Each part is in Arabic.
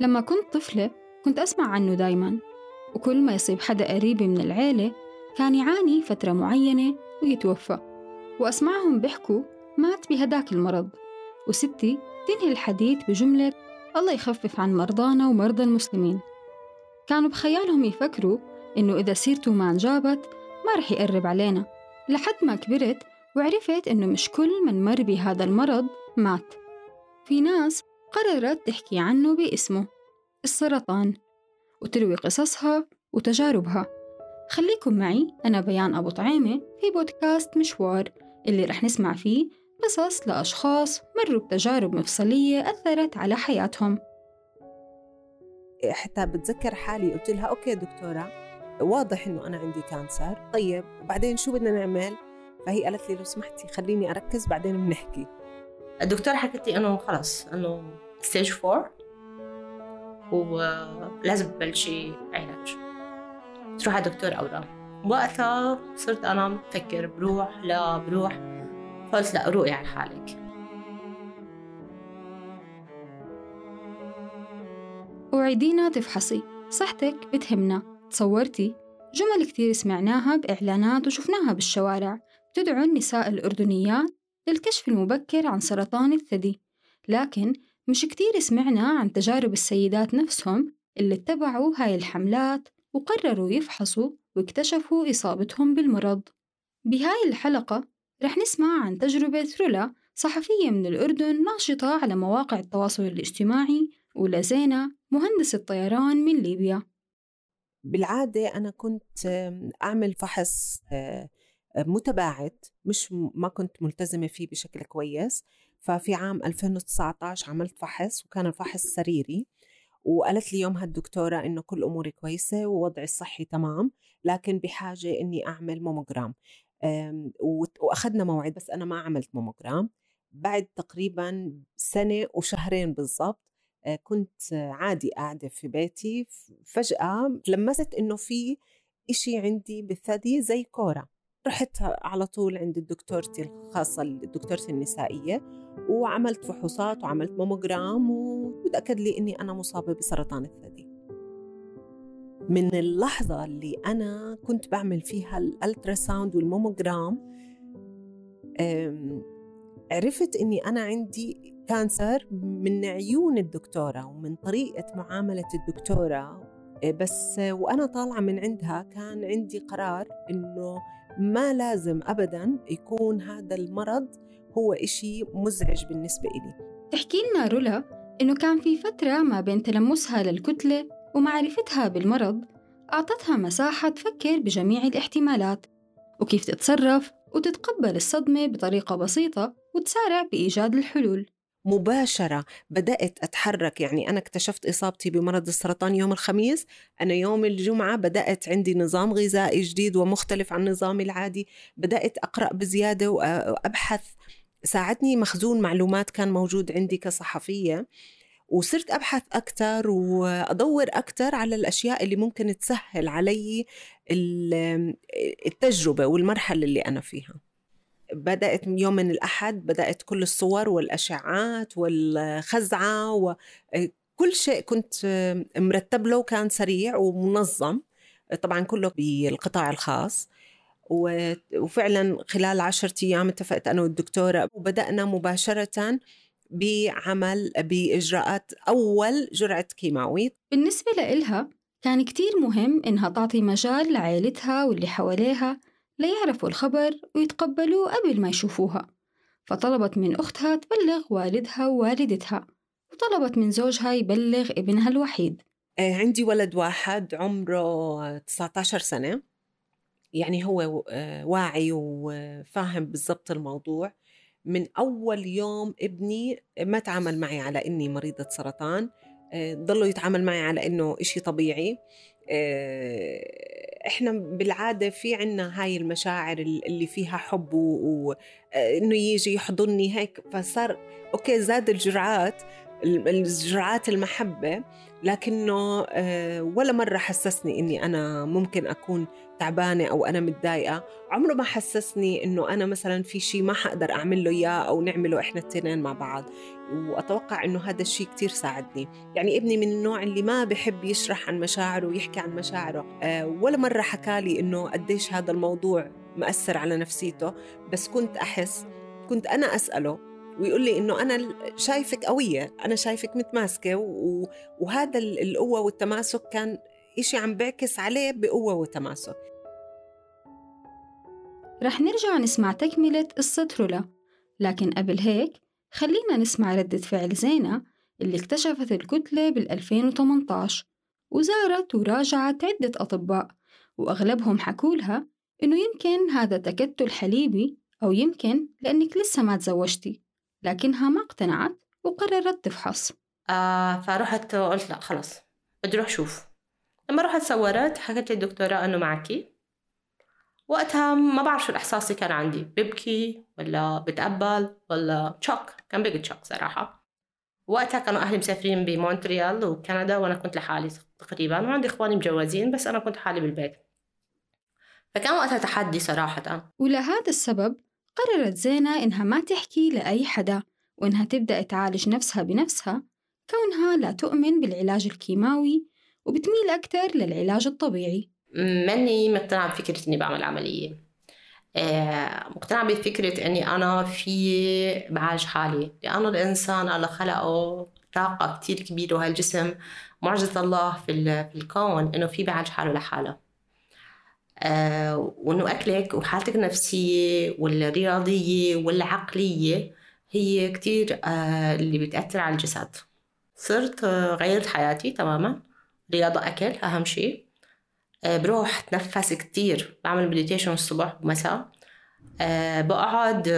لما كنت طفلة كنت أسمع عنه دايما وكل ما يصيب حدا قريبي من العيلة كان يعاني فترة معينة ويتوفى وأسمعهم بيحكوا مات بهداك المرض وستي تنهي الحديث بجملة الله يخفف عن مرضانا ومرضى المسلمين كانوا بخيالهم يفكروا إنه إذا سيرته ما انجابت ما رح يقرب علينا لحد ما كبرت وعرفت إنه مش كل من مر بهذا المرض مات. في ناس قررت تحكي عنه باسمه. السرطان وتروي قصصها وتجاربها. خليكم معي أنا بيان أبو طعيمة في بودكاست مشوار اللي رح نسمع فيه قصص لأشخاص مروا بتجارب مفصلية أثرت على حياتهم. حتى بتذكر حالي؟ قلت لها okay دكتورة. واضح إنه أنا عندي cancer. طيب وبعدين شو بدنا نعمل؟ فهي قالت لي لو سمحتي خليني أركز بعدين بنحكي. الدكتورة حكت لي إنه خلص إنه stage four ولازم تبلشي علاج. تروح على دكتور أورام وقتها صرت أنا بفكر بروح لا بروح. قلت لا روقي على حالك. أوعدينا تفحصي. صحتك بتهمنا. تصورتي. جمل كتير سمعناها بإعلانات وشفناها بالشوارع. تدعو النساء الأردنيات للكشف المبكر عن سرطان الثدي. لكن مش كتير سمعنا عن تجارب السيدات نفسهم اللي اتبعوا هاي الحملات وقرروا يفحصوا واكتشفوا إصابتهم بالمرض. بهاي الحلقة رح نسمع عن تجربة رولا صحفية من الأردن ناشطة على مواقع التواصل الاجتماعي ولزينة مهندسة طيران من ليبيا. بالعادة أنا كنت أعمل فحص آه، متباعد مش ما كنت ملتزمة فيه بشكل كويس. ففي عام 2019 عملت فحص وكان الفحص سريري وقالت لي يومها الدكتورة إنه كل أموري كويسة ووضعي الصحي تمام لكن بحاجة إني أعمل موموجرام وأخذنا موعد بس أنا ما عملت موموجرام بعد تقريبا سنة وشهرين بالضبط آه، كنت عادي قاعدة في بيتي فجأة لمست إنه في إشي عندي بالثدي زي كورة. رحت على طول عند دكتورتي الخاصة دكتورتي النسائية وعملت فحوصات وعملت موموجرام وتأكد لي إني أنا مصابة بسرطان الثدي. من اللحظة اللي أنا كنت بعمل فيها ال ultrasound وال mammogram عرفت إني أنا عندي كانسر من عيون الدكتورة ومن طريقة معاملة الدكتورة بس وأنا طالعة من عندها كان عندي قرار إنه ما لازم أبدا يكون هذا المرض هو إشي مزعج بالنسبة إلي. تحكي لنا رولا إنه كان في فترة ما بين تلمسها للكتلة ومعرفتها بالمرض أعطتها مساحة تفكر بجميع الاحتمالات وكيف تتصرف وتتقبل الصدمة بطريقة بسيطة وتسارع بإيجاد الحلول. مباشرة بدأت أتحرك. يعني أنا اكتشفت إصابتي بمرض السرطان يوم الخميس. أنا يوم الجمعة بدأت عندي نظام غذائي جديد ومختلف عن نظامي العادي. بدأت أقرأ بزيادة وأبحث. ساعدني مخزون معلومات كان موجود عندي كصحفية. وصرت أبحث أكثر وأدور أكثر على الأشياء اللي ممكن تسهل علي التجربة والمرحلة اللي أنا فيها. بدأت يوم من الأحد بدأت كل الصور والأشعات والخزعة وكل شيء كنت مرتب له كان سريع ومنظم. طبعا كله بالقطاع الخاص. وفعلا خلال عشرة أيام اتفقت أنا والدكتورة وبدأنا مباشرة بعمل بإجراءات أول جرعة كيماوي. بالنسبة لإلها كان كتير مهم إنها تعطي مجال لعائلتها واللي حواليها. ليعرفوا الخبر ويتقبلوه قبل ما يشوفوها. فطلبت من أختها تبلغ والدها ووالدتها وطلبت من زوجها يبلغ ابنها الوحيد. آه، عندي ولد واحد عمره 19 سنة. يعني هو آه، واعي وفاهم بالضبط الموضوع. من أول يوم ابني ما تعامل معي على إني مريضة سرطان. آه، ضلوا يتعامل معي على إنه إشي طبيعي. إحنا بالعادة في عنا هاي المشاعر اللي فيها حب وانه يجي يحضني هيك فصار أوكي زاد الجرعات الجرعات المحبة لكنه آه، ولا مرة حسسني إني أنا ممكن أكون تعبانة أو أنا متضايقة. عمره ما حسسني إنه أنا مثلا في شيء ما حقدر أعمل له إياه أو نعمله إحنا التنين مع بعض. وأتوقع أنه هذا الشيء كتير ساعدني. يعني ابني من النوع اللي ما بحب يشرح عن مشاعره ويحكي عن مشاعره. أه ولا مرة حكى لي أنه قديش هذا الموضوع مأثر على نفسيته. بس كنت أحس كنت أنا أسأله ويقول لي إنه أنا شايفك قوية أنا شايفك متماسكة وهذا القوة والتماسك كان إشي عم بعكس عليه بقوة وتماسك. رح نرجع نسمع تكملة قصة رولا. لكن قبل هيك خلينا نسمع ردة فعل زينة اللي اكتشفت الكتلة بال 2018 وزارت وراجعت عدة أطباء وأغلبهم حكولها إنه يمكن هذا تكتل حليبي أو يمكن لأنك لسه ما تزوجتي. لكنها ما اقتنعت وقررت تفحص. آه فرحت قلت لا خلص بدي أروح شوف. لما رحت صورت حكت لي الدكتورة إنه معكي. وقتها ما بعرف شو الإحساس اللي كان عندي. ببكي ولا بتقبل ولا shock كان big shock صراحة. وقتها كانوا أهلي مسافرين بمونتريال وكندا وأنا كنت لحالي تقريبا. وعندي إخواني مجوزين بس أنا كنت حالي بالبيت. فكان وقتها تحدي صراحة. ولهذا السبب قررت زينة إنها ما تحكي لأي حدا وإنها تبدأ تعالج نفسها بنفسها كونها لا تؤمن بالعلاج الكيماوي وبتميل أكثر للعلاج الطبيعي. ماني مقتنعة بفكرة إني بعمل عملية. آه، مقتنعة بفكرة إني أنا في بعالج حالي. لأنه الإنسان الله خلقه طاقة كتير كبيرة وهالجسم معجزة الله في, الكون إنه في بعالج حاله لحاله. آه وإنه أكلك وحالتك النفسية والرياضية والعقلية هي كتير آه اللي بتأثر على الجسد. صرت آه غيرت حياتي تماما. رياضة أكل أهم شيء. بروح أتنفس كتير. بعمل مديتيشن الصبح ومساء. بقعد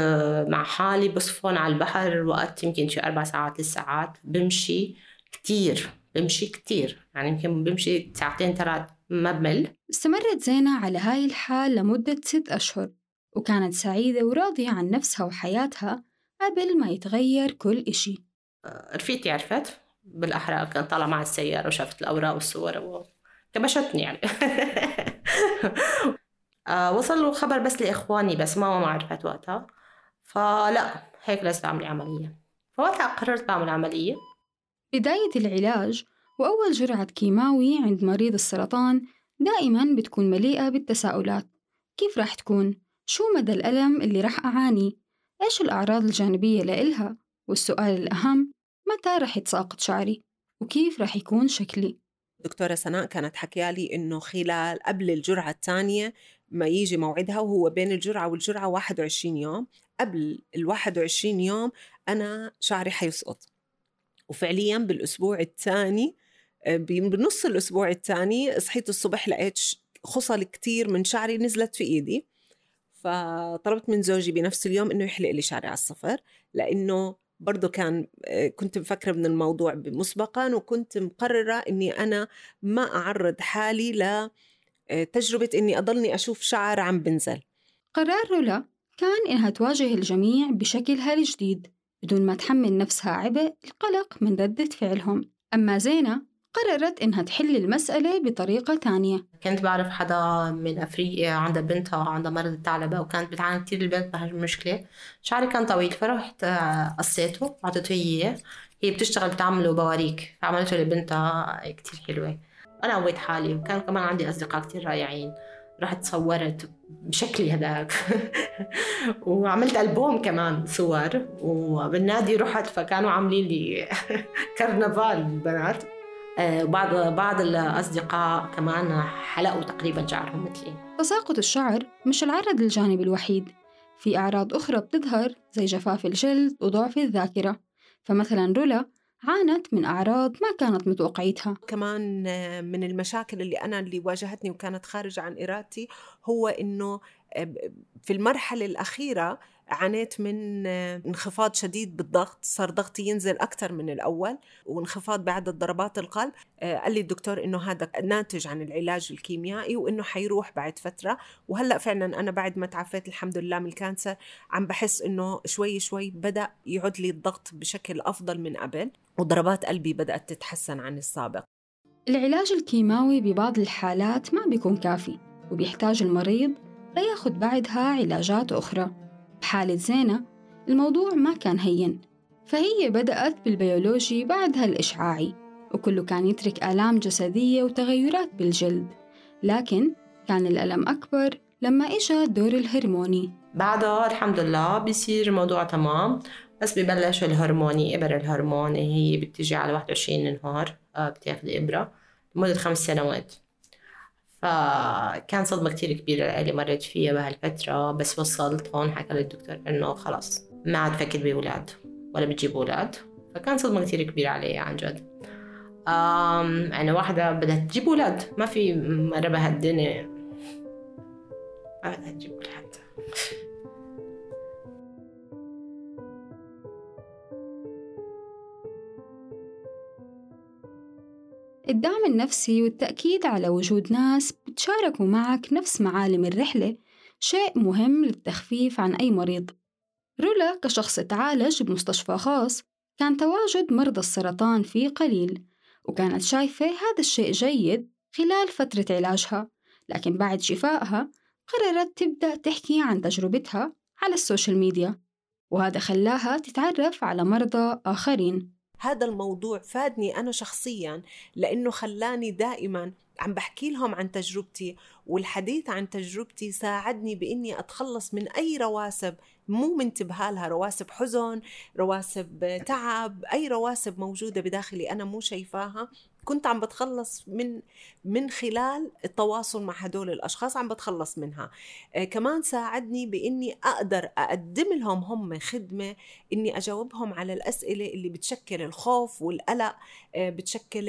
مع حالي بصفن على البحر وقت يمكن شي أربع ساعات ثلاث ساعات. بمشي كتير. بمشي كتير. يعني يمكن بمشي ساعتين ثلاث ما بمل استمرت زينة على هاي الحال لمدة ست أشهر وكانت سعيدة وراضية عن نفسها وحياتها قبل ما يتغير كل إشي. رفيقتي عرفت بالأحرى كانت طالعة مع السيارة وشافت الأوراق والصور كبشتني يعني. آه وصل الخبر بس لإخواني بس ماما ما عرفت وقتها. فلا هيك لازم أعمل عملية. فوقتها قررت بعمل عملية. بداية العلاج وأول جرعة كيماوي عند مريض السرطان دائما بتكون مليئة بالتساؤلات كيف راح تكون؟ شو مدى الألم اللي راح أعاني؟ إيش الأعراض الجانبية لإلها؟ والسؤال الأهم متى راح يتساقط شعري؟ وكيف راح يكون شكلي؟ دكتورة سناء كانت حكيالي إنه خلال قبل الجرعة الثانية ما يجي موعدها وهو بين الجرعة والجرعة 21 يوم قبل ال 21 يوم أنا شعري حيسقط وفعليا بالأسبوع الثاني بنص الأسبوع الثاني صحيت الصبح لقيت خصل كتير من شعري نزلت في إيدي فطلبت من زوجي بنفس اليوم إنه يحلق لي شعري على الصفر لأنه برضه كان آه، كنت مفكرة من الموضوع مسبقا وكنت مقررة إني أنا ما أعرض حالي لتجربة آه، إني أضلني أشوف شعر عم بنزل. قرار رولا كان إنها تواجه الجميع بشكلها الجديد بدون ما تحمل نفسها عبء القلق من ردة فعلهم. أما زينة قررت إنها تحل المسألة بطريقة تانية كنت بعرف حدا من أفريقيا عندها بنتها عندها مرض الثعلبة وكانت بتعاني كتير البنت بهالمشكلة شعري كان طويل فرحت آه، قصيته أعطيته إياه. هي بتشتغل بتعمله بواريك فعملته لبنتها كتير حلوة. أنا قويت حالي وكان كمان عندي أصدقاء كتير رائعين. رحت صورت بشكلي هذاك. وعملت ألبوم كمان صور وبالنادي رحت فكانوا عاملين لي كرنفال البنات وبعض آه، بعض الأصدقاء كمان حلقوا تقريبا شعرهم مثلي. تساقط الشعر مش العرض الجانبي الوحيد. في أعراض أخرى بتظهر زي جفاف الجلد وضعف الذاكرة. فمثلا رولا عانت من أعراض ما كانت متوقعيتها. كمان آه، من المشاكل اللي أنا اللي واجهتني وكانت خارجة عن إرادتي هو إنه في المرحلة الأخيرة عانيت من آه، انخفاض شديد بالضغط صار ضغطي ينزل أكثر من الأول وانخفاض بعدد ضربات القلب. آه، قال لي الدكتور إنه هذا ناتج عن العلاج الكيميائي وإنه حيروح بعد فترة. وهلأ فعلا أنا بعد ما تعافيت الحمد لله من ال cancer عم بحس إنه شوي شوي بدأ يعود لي الضغط بشكل أفضل من قبل وضربات قلبي بدأت تتحسن عن السابق. العلاج الكيماوي ببعض الحالات ما بيكون كافي وبيحتاج المريض لياخد بعدها علاجات أخرى. بحالة زينة الموضوع ما كان هين فهي بدأت بالبيولوجي بعدها الإشعاعي وكله كان يترك آلام جسدية وتغيرات بالجلد لكن كان الألم أكبر لما إجا الدور الهرموني. بعدها الحمد لله بيصير الموضوع تمام بس ببلش الهرموني إبر الهرمون هي بتجي على 21 نهار آه، بتاخذ إبرة لمدة خمس سنوات. فكان صدمة كتير كبيرة اللي مريت فيها بهالفترة بس وصلت هون حكى لي الدكتور إنه خلاص ما عاد فكر بأولاد ولا بتجيب أولاد. فكان صدمة كتير كبيرة علي عن جد. أنا واحدة بدها تجيب أولاد. ما في مرة بهالدنيا ما بدها تجيب أولاد. الدعم النفسي والتأكيد على وجود ناس بتشاركوا معك نفس معالم الرحلة شيء مهم للتخفيف عن أي مريض. رولا كشخص تعالج بمستشفى خاص كان تواجد مرضى السرطان فيه قليل وكانت شايفة هذا الشيء جيد خلال فترة علاجها لكن بعد شفائها قررت تبدأ تحكي عن تجربتها على ال social media وهذا خلاها تتعرف على مرضى آخرين. هذا الموضوع فادني أنا شخصيا لأنه خلاني دائما عم بحكي لهم عن تجربتي والحديث عن تجربتي ساعدني بإني أتخلص من أي رواسب مو منتبهة لها رواسب حزن رواسب تعب أي رواسب موجودة بداخلي أنا مو شايفاها. كنت عم بتخلص من من خلال التواصل مع هدول الأشخاص عم بتخلص منها. آه كمان ساعدني بإني أقدر أقدم لهم هم خدمة إني أجاوبهم على الأسئلة اللي بتشكل الخوف والقلق آه بتشكل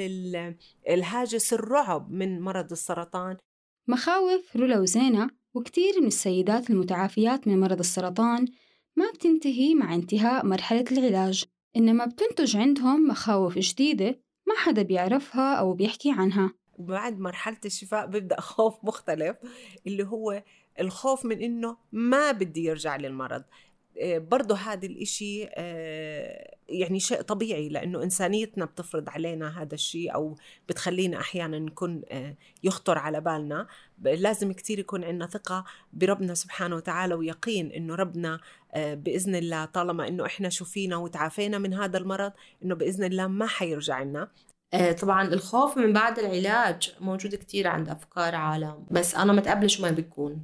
الهاجس الرعب من مرض السرطان. مخاوف رولا وزينة وكتير من السيدات المتعافيات من مرض السرطان ما بتنتهي مع انتهاء مرحلة العلاج إنما بتنتج عندهم مخاوف جديدة حدا بيعرفها أو بيحكي عنها. وبعد مرحلة الشفاء بيبدأ خوف مختلف اللي هو الخوف من إنه ما بدي يرجع للمرض. برضه هذا الإشي آه، يعني شيء طبيعي لأنه إنسانيتنا بتفرض علينا هذا الشيء أو بتخلينا أحيانا نكون آه، يخطر على بالنا. لازم كتير يكون عندنا ثقة بربنا سبحانه وتعالى ويقين إنه ربنا بإذن الله طالما إنه إحنا شفينا وتعافينا من هذا المرض إنه بإذن الله ما حيرجع لنا. طبعا الخوف من بعد العلاج موجود كتير عند أفكار عالم بس أنا متقبلة شو ما بيكون.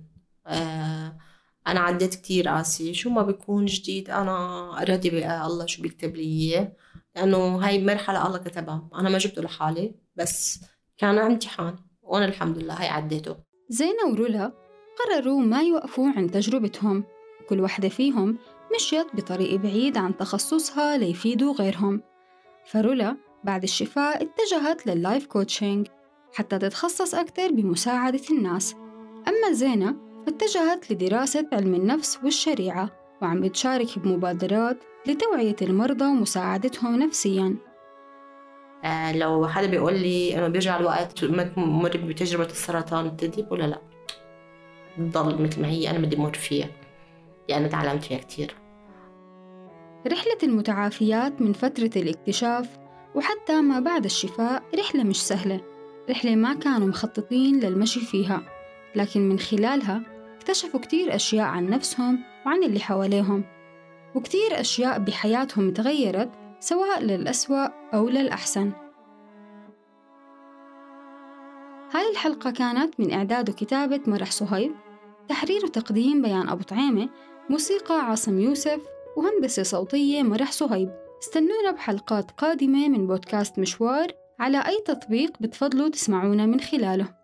أنا عديت كتير قاسي شو ما بيكون جديد أنا راضي بقى الله شو بيكتب لي إياه. لأنه هاي مرحلة الله كتبها. أنا ما جبته لحالي بس كان امتحان وأنا الحمد لله هاي عديته. زينة ورولا قرروا ما يوقفوا عند تجربتهم. كل واحدة فيهم مشيت بطريق بعيد عن تخصصها ليفيدوا غيرهم. فرولا بعد الشفاء اتجهت لل life coaching حتى تتخصص أكثر بمساعدة الناس. أما زينة اتجهت لدراسة علم النفس والشريعة وعم بتشارك بمبادرات لتوعية المرضى ومساعدتهم نفسياً. آه لو حدا بيقول لي إنه بيرجع الوقت ما تمر بتجربة السرطان بتدي ولا لا. بتضل مثل ما هي أنا بدي أمر فيها. لأن تعلمت فيها كتير. رحلة المتعافيات من فترة الاكتشاف وحتى ما بعد الشفاء رحلة مش سهلة. رحلة ما كانوا مخططين للمشي فيها لكن من خلالها اكتشفوا كتير أشياء عن نفسهم وعن اللي حواليهم وكتير أشياء بحياتهم تغيرت سواء للأسوأ أو للأحسن. هاي الحلقة كانت من إعداد وكتابة مرح صهيب تحرير وتقديم بيان أبو طعيمة موسيقى عاصم يوسف وهندسة صوتية مرح صهيب. استنونا بحلقات قادمة من بودكاست مشوار على أي تطبيق بتفضلوا تسمعونا من خلاله.